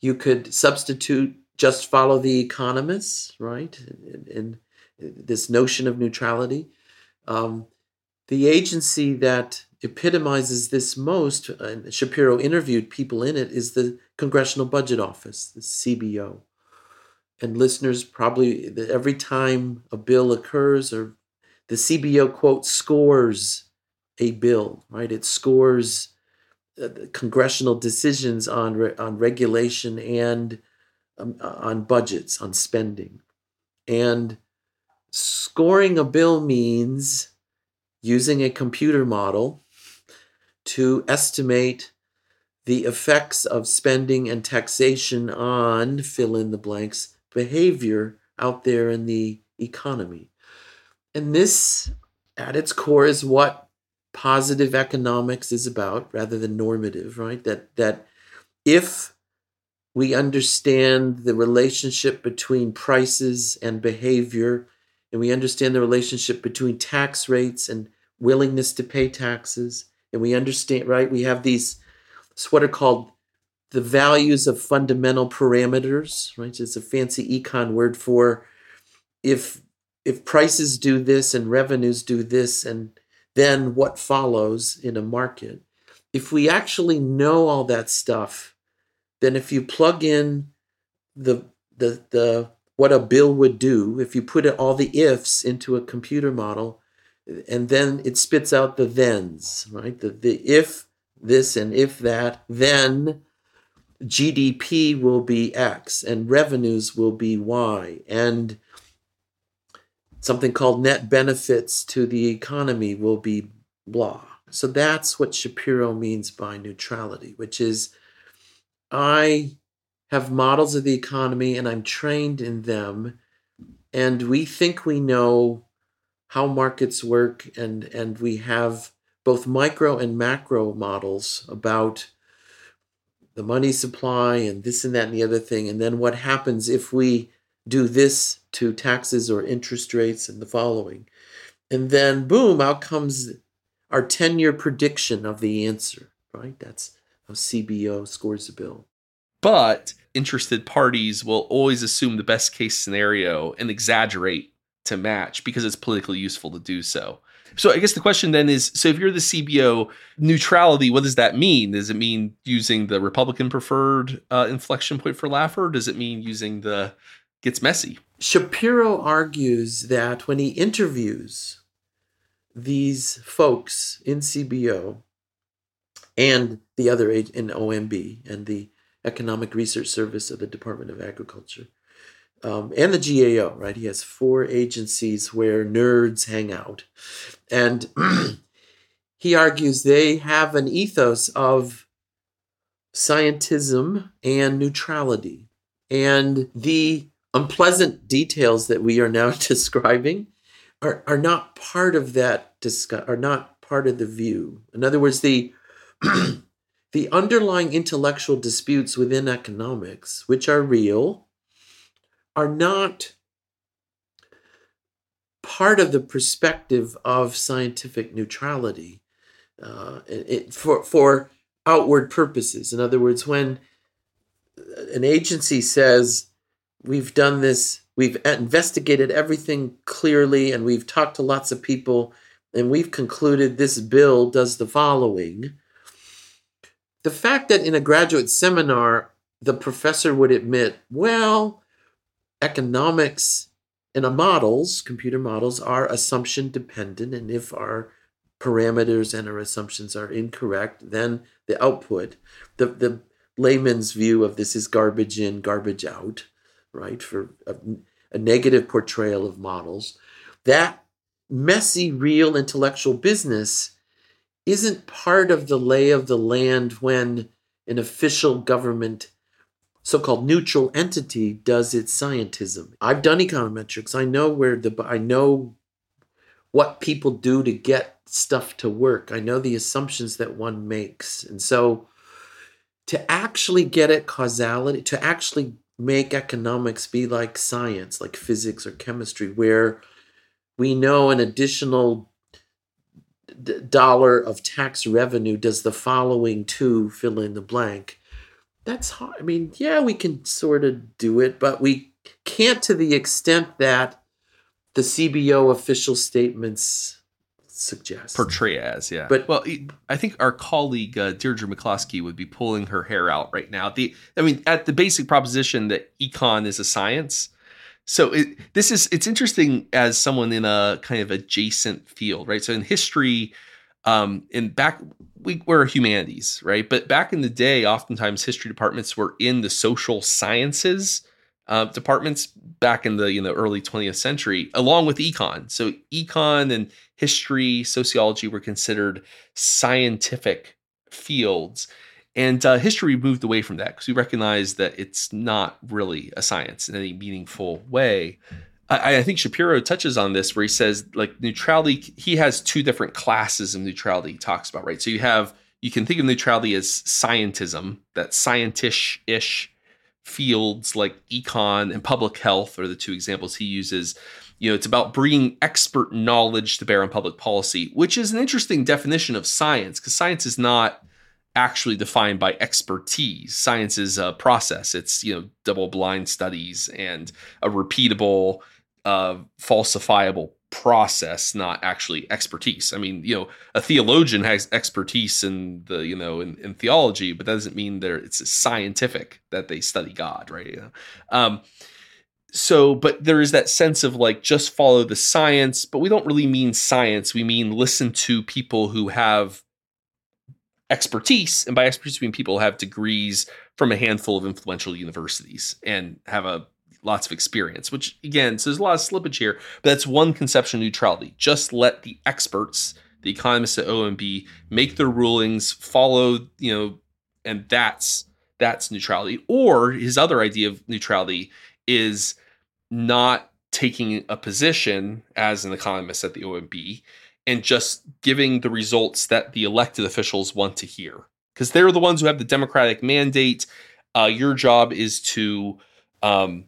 You could substitute just follow the economists, right? And, this notion of neutrality. Um, the agency that epitomizes this most, and Shapiro interviewed people in it, is the Congressional Budget Office, the CBO. And listeners probably, every time a bill occurs, or the CBO quote scores a bill, right? It scores uh, congressional decisions on on regulation and um, on budgets, on spending. And scoring a bill means using a computer model to estimate the effects of spending and taxation on fill in the blanks behavior out there in the economy. And this, at its core, is what positive economics is about rather than normative, right? That, that if we understand the relationship between prices and behavior, and we understand the relationship between tax rates and willingness to pay taxes. And we understand, right? We have these, what are called the values of fundamental parameters, right? It's a fancy econ word for if if prices do this and revenues do this, and then what follows in a market. If we actually know all that stuff, then if you plug in the the the what a bill would do, if you put all the ifs into a computer model, and then it spits out the thens, right? The the if this and if that, then GDP will be X and revenues will be Y and something called net benefits to the economy will be blah. So that's what Shapiro means by neutrality, which is I have models of the economy and I'm trained in them, and we think we know how markets work, and, and we have both micro and macro models about the money supply and this and that and the other thing, and then what happens if we do this to taxes or interest rates and the following. And then, boom, out comes our 10 year prediction of the answer, right? That's CBO scores the bill. But interested parties will always assume the best case scenario and exaggerate to match because it's politically useful to do so. So I guess the question then is so if you're the CBO, neutrality, what does that mean? Does it mean using the Republican preferred uh, inflection point for Laffer? Does it mean using the gets messy? Shapiro argues that when he interviews these folks in CBO and the other in OMB and the Economic Research Service of the Department of Agriculture um, and the GAO, right? He has four agencies where nerds hang out. And [CLEARS THROAT] he argues they have an ethos of scientism and neutrality. And the unpleasant details that we are now [LAUGHS] describing are, are not part of that discuss are not part of the view. In other words, the [CLEARS THROAT] the underlying intellectual disputes within economics, which are real, are not part of the perspective of scientific neutrality uh, it, for for outward purposes. In other words, when an agency says we've done this, we've investigated everything clearly, and we've talked to lots of people, and we've concluded this bill does the following. The fact that in a graduate seminar, the professor would admit, well, economics and models, computer models, are assumption dependent, and if our parameters and our assumptions are incorrect, then the output, the, the layman's view of this is garbage in, garbage out right, for a, a negative portrayal of models, that messy, real intellectual business isn't part of the lay of the land when an official government so-called neutral entity does its scientism. I've done econometrics. I know where the I know what people do to get stuff to work. I know the assumptions that one makes. And so to actually get at causality, to actually make economics be like science, like physics or chemistry, where we know an additional d- dollar of tax revenue does the following to fill in the blank. That's hard. I mean, yeah, we can sort of do it, but we can't to the extent that the CBO official statements suggest. Portray as, yeah. But well, I think our colleague uh, Deirdre McCloskey would be pulling her hair out right now. The, I mean, at the basic proposition that econ is a science. So it, this is it's interesting as someone in a kind of adjacent field, right? So in history, um, in back we were humanities, right? But back in the day, oftentimes history departments were in the social sciences uh, departments back in the you know early 20th century, along with econ. So econ and history, sociology were considered scientific fields, and uh, history moved away from that because we recognize that it's not really a science in any meaningful way. I, I, think Shapiro touches on this where he says like neutrality. He has two different classes of neutrality. He talks about right. So you have you can think of neutrality as scientism, that scientish ish fields like econ and public health are the two examples he uses. You know, it's about bringing expert knowledge to bear on public policy, which is an interesting definition of science because science is not actually defined by expertise. Science is a process. It's, you know, double blind studies and a repeatable, uh, falsifiable process, not actually expertise. I mean, you know, a theologian has expertise in the, you know, in, in theology, but that doesn't mean they it's scientific that they study God, right? You know? um, so, but there is that sense of like just follow the science, but we don't really mean science. We mean listen to people who have expertise, and by expertise, we mean people have degrees from a handful of influential universities and have a lots of experience, which again, so there's a lot of slippage here, but that's one conception of neutrality. Just let the experts, the economists at OMB, make their rulings, follow, you know, and that's that's neutrality. Or his other idea of neutrality is not taking a position as an economist at the OMB and just giving the results that the elected officials want to hear because they're the ones who have the democratic mandate. Uh, your job is to um,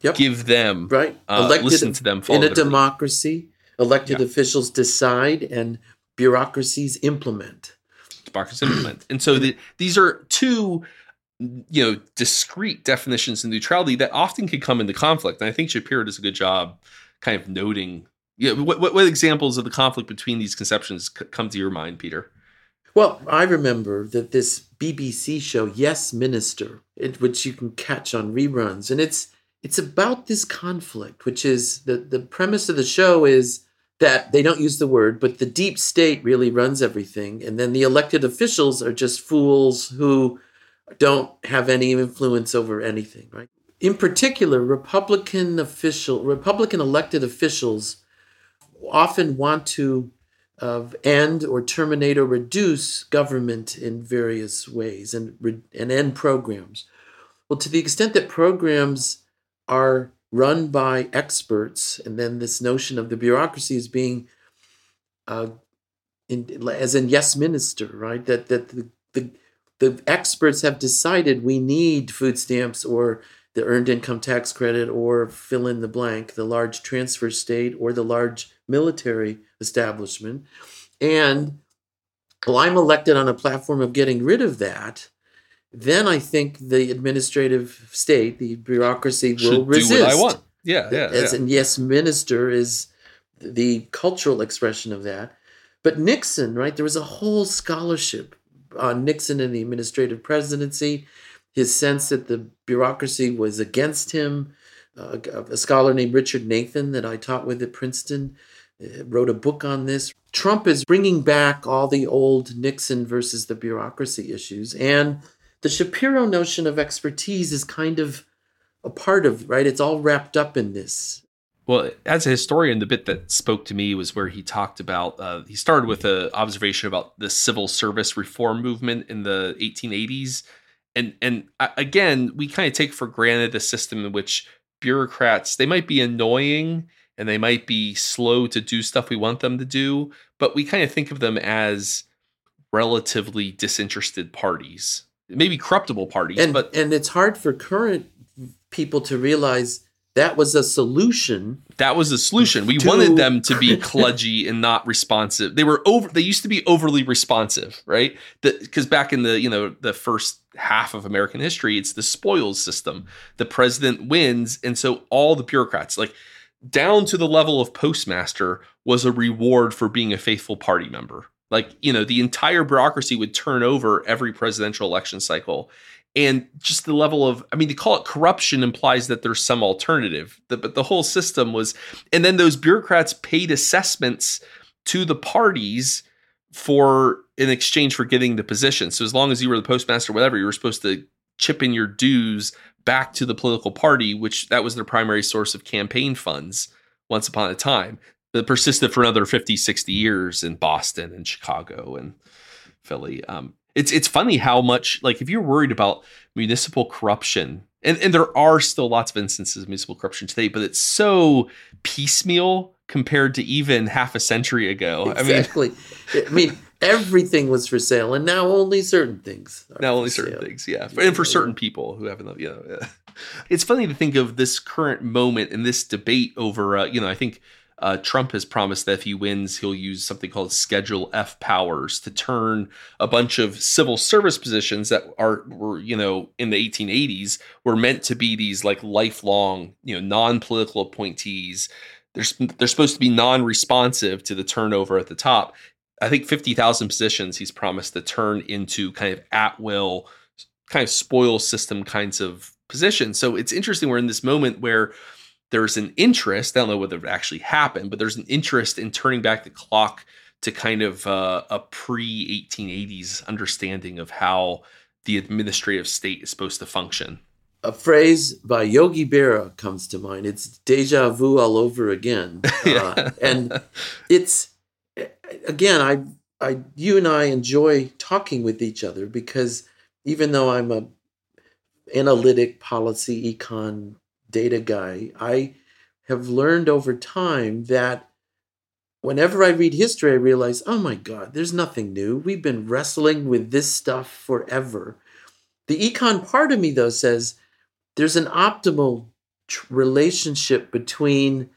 yep. give them right, uh, elected, listen to them in a democracy. Elected yeah. officials decide and bureaucracies implement. Democracies implement, and so the, these are two you know discrete definitions of neutrality that often can come into conflict and i think shapiro does a good job kind of noting yeah what, what, what examples of the conflict between these conceptions c- come to your mind peter well i remember that this bbc show yes minister it, which you can catch on reruns and it's it's about this conflict which is the the premise of the show is that they don't use the word but the deep state really runs everything and then the elected officials are just fools who don't have any influence over anything, right? In particular, Republican official, Republican elected officials often want to uh, end or terminate or reduce government in various ways and, and end programs. Well, to the extent that programs are run by experts, and then this notion of the bureaucracy as being, uh, in, as in yes minister, right? That that the, the the experts have decided we need food stamps or the earned income tax credit or fill in the blank, the large transfer state or the large military establishment. And well, I'm elected on a platform of getting rid of that. Then I think the administrative state, the bureaucracy, will Should resist. Do what I want. Yeah, yeah. As yeah. in, yes, minister is the cultural expression of that. But Nixon, right? There was a whole scholarship on Nixon and the administrative presidency, his sense that the bureaucracy was against him. Uh, a scholar named Richard Nathan that I taught with at Princeton wrote a book on this. Trump is bringing back all the old Nixon versus the bureaucracy issues. And the Shapiro notion of expertise is kind of a part of, right? It's all wrapped up in this. Well, as a historian, the bit that spoke to me was where he talked about. Uh, he started with an observation about the civil service reform movement in the 1880s, and and uh, again, we kind of take for granted the system in which bureaucrats they might be annoying and they might be slow to do stuff we want them to do, but we kind of think of them as relatively disinterested parties, maybe corruptible parties. And, but and it's hard for current people to realize that was a solution. That was a solution. We to... wanted them to be [LAUGHS] kludgy and not responsive. They were over. They used to be overly responsive, right? Because back in the you know the first half of American history, it's the spoils system. The president wins, and so all the bureaucrats, like down to the level of postmaster, was a reward for being a faithful party member. Like you know, the entire bureaucracy would turn over every presidential election cycle. And just the level of i mean to call it corruption implies that there's some alternative. The, but the whole system was and then those bureaucrats paid assessments to the parties for in exchange for getting the position. So as long as you were the postmaster whatever you were supposed to chip in your dues back to the political party which that was their primary source of campaign funds once upon a time that persisted for another 50 60 years in boston and chicago and philly um, it's it's funny how much like if you're worried about municipal corruption and, and there are still lots of instances of municipal corruption today, but it's so piecemeal compared to even half a century ago. Exactly. I mean, I mean everything was for sale, and now only certain things. Now only certain sale. things, yeah, and for certain people who have enough, you know. Yeah. It's funny to think of this current moment and this debate over, uh, you know, I think uh, Trump has promised that if he wins, he'll use something called Schedule F powers to turn a bunch of civil service positions that are were you know in the 1880s were meant to be these like lifelong you know non-political appointees. They're they're supposed to be non-responsive to the turnover at the top. I think 50,000 positions he's promised to turn into kind of at will, kind of spoil system kinds of positions. So it's interesting. We're in this moment where there's an interest. I don't know whether it actually happened, but there's an interest in turning back the clock to kind of uh, a pre 1880s understanding of how the administrative state is supposed to function. a phrase by Yogi Berra comes to mind. It's deja vu all over again, [LAUGHS] uh, and it's again. I, I, you and I enjoy talking with each other because even though I'm a analytic policy econ data guy, I have learned over time that whenever I read history, I realize, oh my God, there's nothing new. We've been wrestling with this stuff forever. The econ part of me, though, says there's an optimal relationship between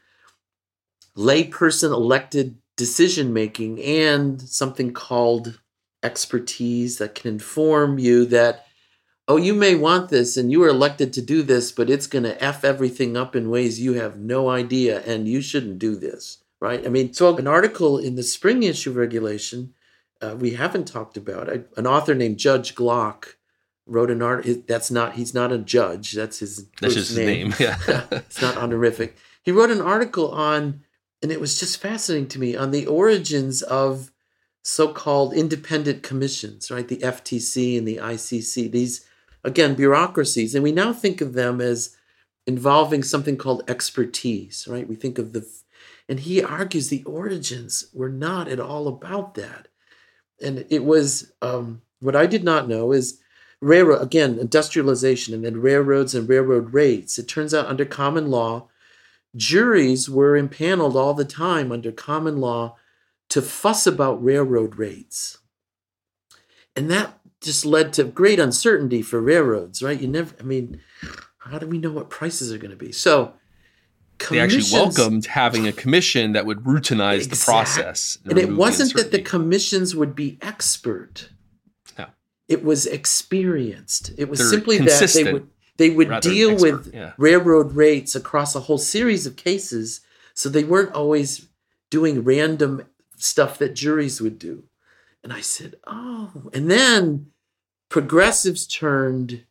layperson elected decision making and something called expertise that can inform you that oh you may want this and you were elected to do this but it's going to f everything up in ways you have no idea and you shouldn't do this right i mean so an article in the spring issue of regulation uh, we haven't talked about I, an author named judge glock wrote an art. That's not. He's not a judge. That's his. That's just name. his name. Yeah, [LAUGHS] it's not honorific. He wrote an article on, and it was just fascinating to me on the origins of so-called independent commissions, right? The FTC and the ICC. These again bureaucracies, and we now think of them as involving something called expertise, right? We think of the, and he argues the origins were not at all about that, and it was um, what I did not know is railroad again industrialization and then railroads and railroad rates it turns out under common law juries were impaneled all the time under common law to fuss about railroad rates. And that just led to great uncertainty for railroads right? You never i mean how do we know what prices are going to be? So they actually welcomed having a commission that would routinize the process and, and it wasn't that the commissions would be expert. No. it was experienced. It was They're simply that they would they would deal with yeah. railroad rates across a whole series of cases, so they weren't always doing random stuff that juries would do. And I said, "Oh." And then progressives turned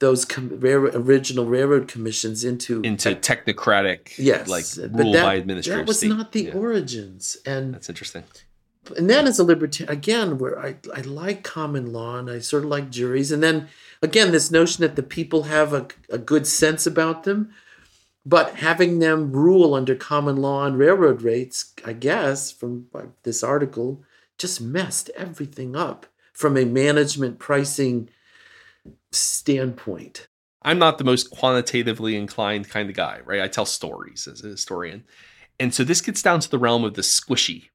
those com- original railroad commissions into into technocratic, yes, like rule that, by administrative. That was state. not the yeah. origins, and that's interesting and then as a libertarian again where I, I like common law and i sort of like juries. And then again this notion that the people have a, a good sense about them but having them rule under common law on railroad rates i guess from uh, this article just messed everything up from a management pricing standpoint. I'm not the most quantitatively inclined kind of guy right? I tell stories as a historian. And so this gets down to the realm of the squishy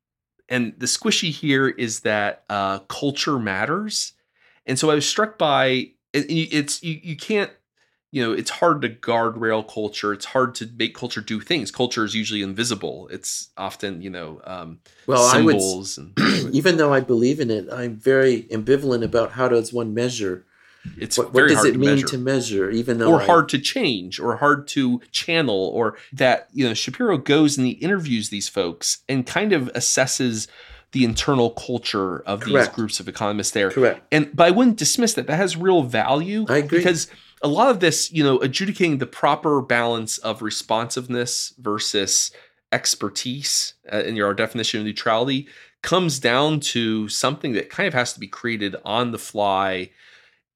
and the squishy here is that uh, culture matters. And so I was struck by it's you, you can't you know it's hard to guardrail culture. It's hard to make culture do things. Culture is usually invisible. It's often you know um well symbols I would, and [CLEARS THROAT] even though i believe in it i'm very ambivalent about how does one measure it's what, what does it to mean measure. to measure even though or I, hard to change or hard to channel or that you know shapiro goes and he interviews these folks and kind of assesses the internal culture of Correct. these groups of economists there Correct. and but i wouldn't dismiss that that has real value I agree. because a lot of this you know adjudicating the proper balance of responsiveness versus expertise uh, in your definition of neutrality comes down to something that kind of has to be created on the fly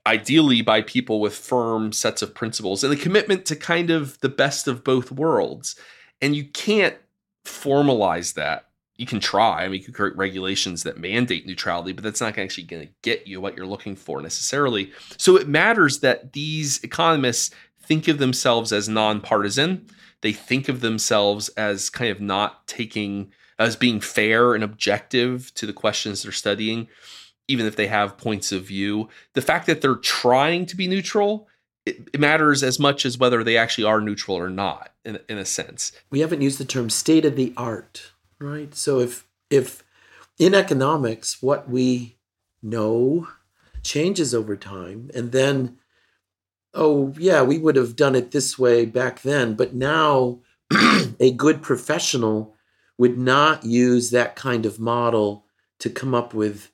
ideally by people with firm sets of principles and the commitment to kind of the best of both worlds. And you can't formalize that. You can try. I mean, you can create regulations that mandate neutrality, but that's not actually going to get you what you're looking for necessarily. So it matters that these economists think of themselves as nonpartisan. They think of themselves as kind of not taking, as being fair and objective to the questions they're studying even if they have points of view. The fact that they're trying to be neutral, it, it, matters as much as whether they actually are neutral or not, in, in a sense. We haven't used the term state of the art, right? So if if in economics what we know changes over time, and then oh yeah, we would have done it this way back then, but now [CLEARS THROAT] a good professional would not use that kind of model to come up with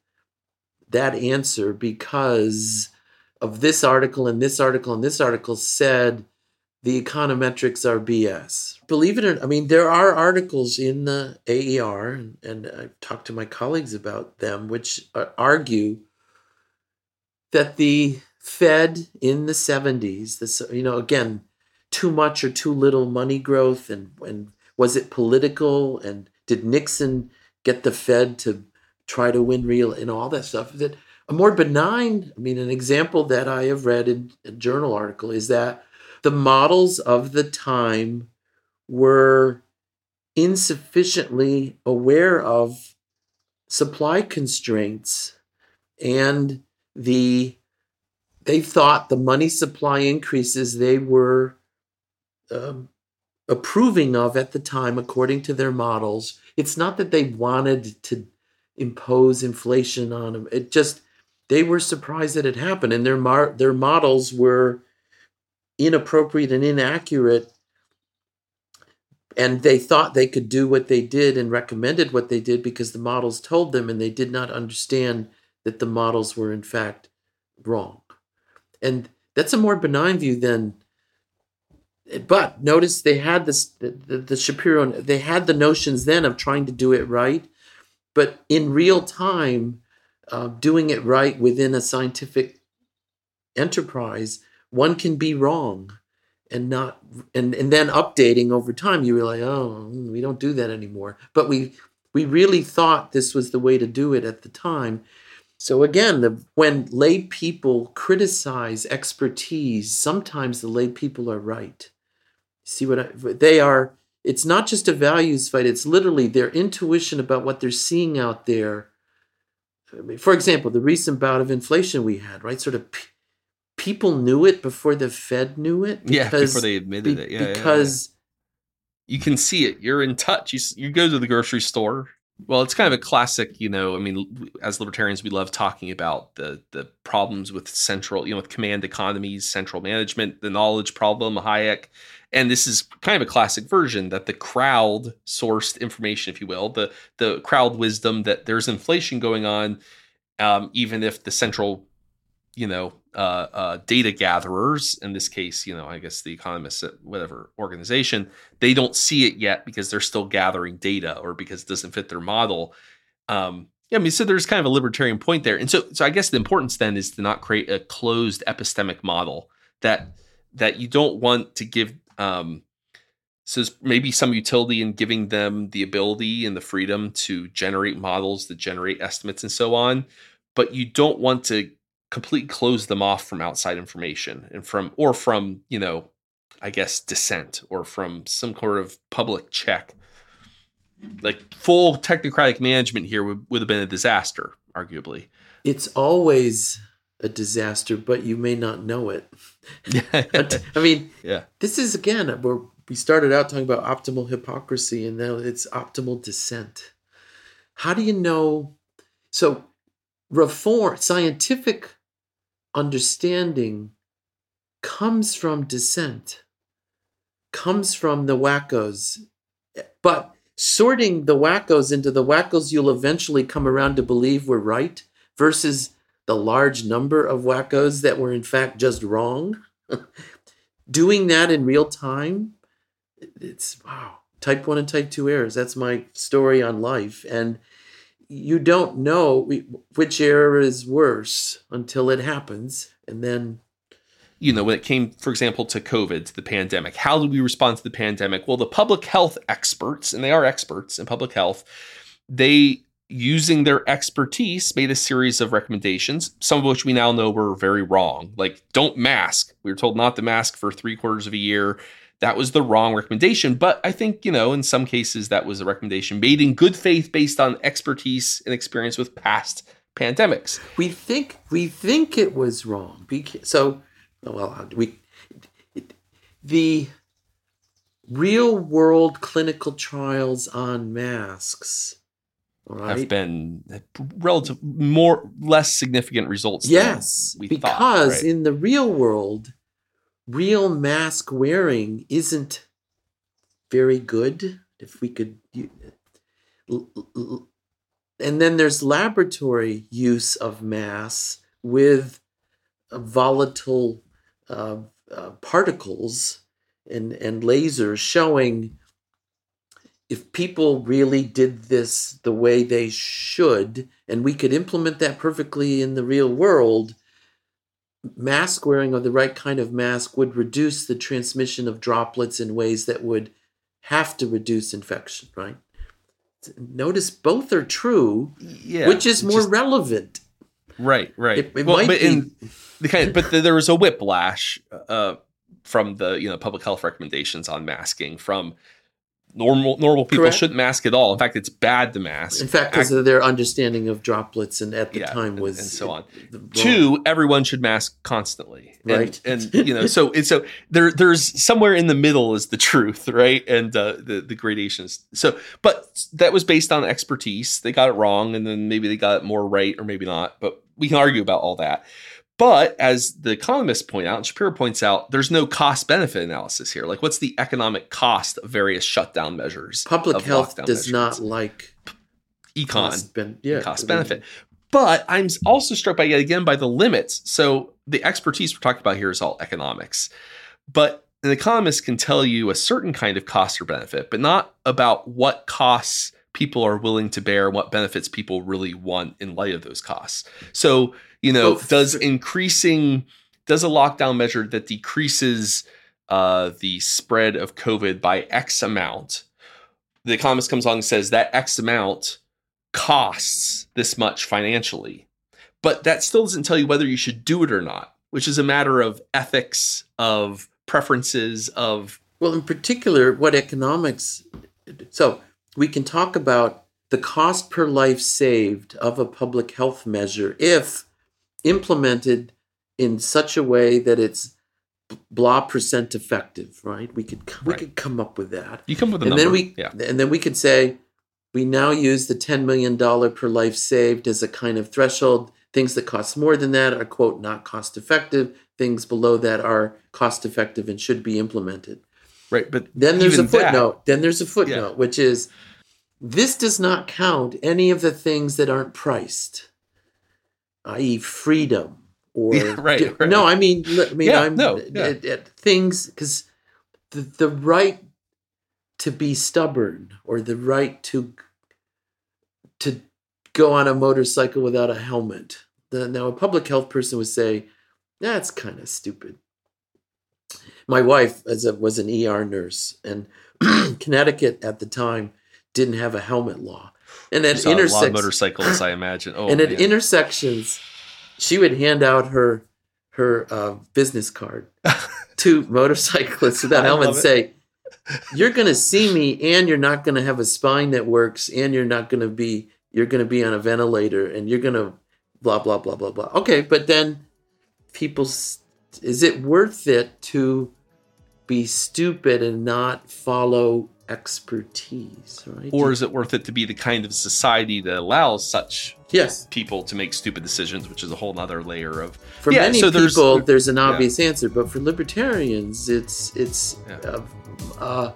that answer because of this article and this article and this article said the econometrics are BS. Believe it or not, I mean, there are articles in the AER, and, and I've talked to my colleagues about them, which uh, argue that the Fed in the 70s, this, you know, again, too much or too little money growth and, and was it political and did Nixon get the Fed to try to win real and all that stuff that a more benign i mean an example that i have read in a journal article is that the models of the time were insufficiently aware of supply constraints and the they thought the money supply increases they were um, approving of at the time according to their models. It's not that they wanted to impose inflation on them it just they were surprised that it happened and their mar- their models were inappropriate and inaccurate and they thought they could do what they did and recommended what they did because the models told them and they did not understand that the models were in fact wrong. And that's a more benign view than but notice they had this the, the, the shapiro they had the notions then of trying to do it right but in real time uh, doing it right within a scientific enterprise one can be wrong and not and and then updating over time you realize oh mm, we don't do that anymore. But we we really thought this was the way to do it at the time. So again the, when lay people criticize expertise sometimes the lay people are right. See what I, they are it's not just a values fight it's literally their intuition about what they're seeing out there for example the recent bout of inflation we had right sort of people knew it before the Fed knew it. Because, yeah, before they admitted be, it. Yeah, because yeah, yeah. you can see it. You're in touch. You you go to the grocery store. Well, it's kind of a classic, you know. I mean, as libertarians, we love talking about the the problems with central, you know, with command economies, central management, the knowledge problem, Hayek, and this is kind of a classic version that the crowd sourced information, if you will, the the crowd wisdom that there's inflation going on, um, even if the central you know uh, uh, data gatherers in this case you know i guess the economists at whatever organization they don't see it yet because they're still gathering data or because it doesn't fit their model um, yeah, I mean, so there's kind of a libertarian point there, and so so I guess the importance then is to not create a closed epistemic model that that you don't want to give. Um, so maybe some utility in giving them the ability and the freedom to generate models that generate estimates and so on, but you don't want to completely close them off from outside information and from or from you know i guess dissent or from some sort of public check. Like full technocratic management here would, would have been a disaster arguably. It's always a disaster but you may not know it. [LAUGHS] I mean yeah. this is again where we started out talking about optimal hypocrisy and now it's optimal dissent. How do you know? So reform scientific understanding comes from dissent, comes from the wackos. But sorting the wackos into the wackos you'll eventually come around to believe were right versus the large number of wackos that were in fact just wrong. [LAUGHS] Doing that in real time, it's wow. Type 1 and type 2 errors. That's my story on life. And you don't know which error is worse until it happens and then you know when it came for example to covid to the pandemic how did we respond to the pandemic well the public health experts and they are experts in public health they using their expertise made a series of recommendations some of which we now know were very wrong like don't mask we were told not to mask for three quarters of a year that was the wrong recommendation. But I think, you know, in some cases, that was a recommendation made in good faith based on expertise and experience with past pandemics. We think we think it was wrong. So, well, we the real world clinical trials on masks right? have been relative more less significant results. Yes, because thought, right? in the real world, real mask wearing isn't very good. If we could, and then there's laboratory use of masks with volatile uh, uh, particles and, and lasers showing if people really did this the way they should, and we could implement that perfectly in the real world, mask wearing or the right kind of mask would reduce the transmission of droplets in ways that would have to reduce infection, right? Notice both are true, Yeah. which is more just- relevant. right, right. It, it well, might but be. in the kind but there was a whiplash uh, from the you know public health recommendations on masking from normal normal people Correct. shouldn't mask at all. In fact, it's bad to mask. in fact, because of their understanding of droplets and at the Yeah, time was and so on. Two, everyone should mask constantly, and, Right. And you know, so and so there, there's somewhere in the middle is the truth, right? And uh, the the gradations. So, but that was based on expertise. They got it wrong, and then maybe they got it more right, or maybe not. But we can argue about all that. But as the economists point out, and Shapiro points out, there's no cost benefit analysis here. Like, what's the economic cost of various shutdown measures? Public health does measurements? not like econ cost, ben- yeah, cost benefit. But I'm also struck by yet again by the limits. So the expertise we're talking about here is all economics. But an economist can tell you a certain kind of cost or benefit, but not about what costs people are willing to bear and what benefits people really want in light of those costs. So, you know, Well, does increasing does a lockdown measure that decreases uh, the spread of COVID by X amount, the economist comes along and says that X amount costs this much financially. But that still doesn't tell you whether you should do it or not, which is a matter of ethics, of preferences, of Well, in particular, what economics. So we can talk about the cost per life saved of a public health measure if implemented in such a way that it's blah percent effective, right? We could we Right. could come up with that, you come with a and number. then we yeah. and then we could say we now use the ten million dollar per life saved as a kind of threshold. Things that cost more than that are quote not cost effective. Things below that are cost effective and should be implemented. Right. But Then there's a even that- footnote. Then there's a footnote, which is this does not count any of the things that aren't priced, i.e., freedom or Yeah, [LAUGHS] right, right. no. I mean, I mean, Yeah, I'm no, at- yeah. at, at things because the the right to be stubborn or the right to to go on a motorcycle without a helmet. The, now, a public health person would say that's kind of stupid my wife as a, was an ER nurse, and [CLEARS THROAT] Connecticut at the time didn't have a helmet law. And at saw a lot of intersections, motorcycles, I imagine. Oh, and at man. intersections, she would hand out her her uh, business card [LAUGHS] to motorcyclists without helmet and say, [LAUGHS] "You're going to see me, and you're not going to have a spine that works, and you're not going to be you're going to be on a ventilator, and you're going to blah blah blah blah blah." Okay, but then people, is it worth it to be stupid and not follow expertise? Right? or is it worth it to be the kind of society that allows such yes, people to make stupid decisions, which is a whole other layer of For Yeah, many so there's- people, there's an yeah. obvious answer, but for libertarians, it's it's Yeah. uh, uh,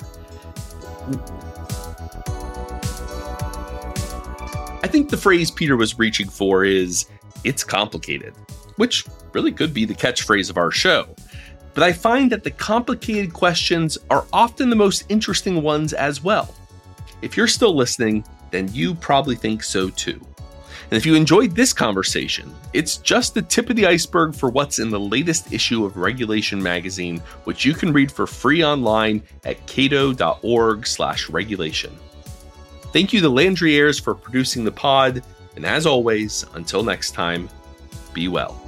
I think the phrase Peter was reaching for is it's complicated, which really could be the catchphrase of our show. But I find that the complicated questions are often the most interesting ones as well. If you're still listening, then you probably think so too. And if you enjoyed this conversation, it's just the tip of the iceberg for what's in the latest issue of Regulation Magazine, which you can read for free online at cato.org/regulation. Thank you to Landry Ayres for producing the pod, and as always, until next time, be well.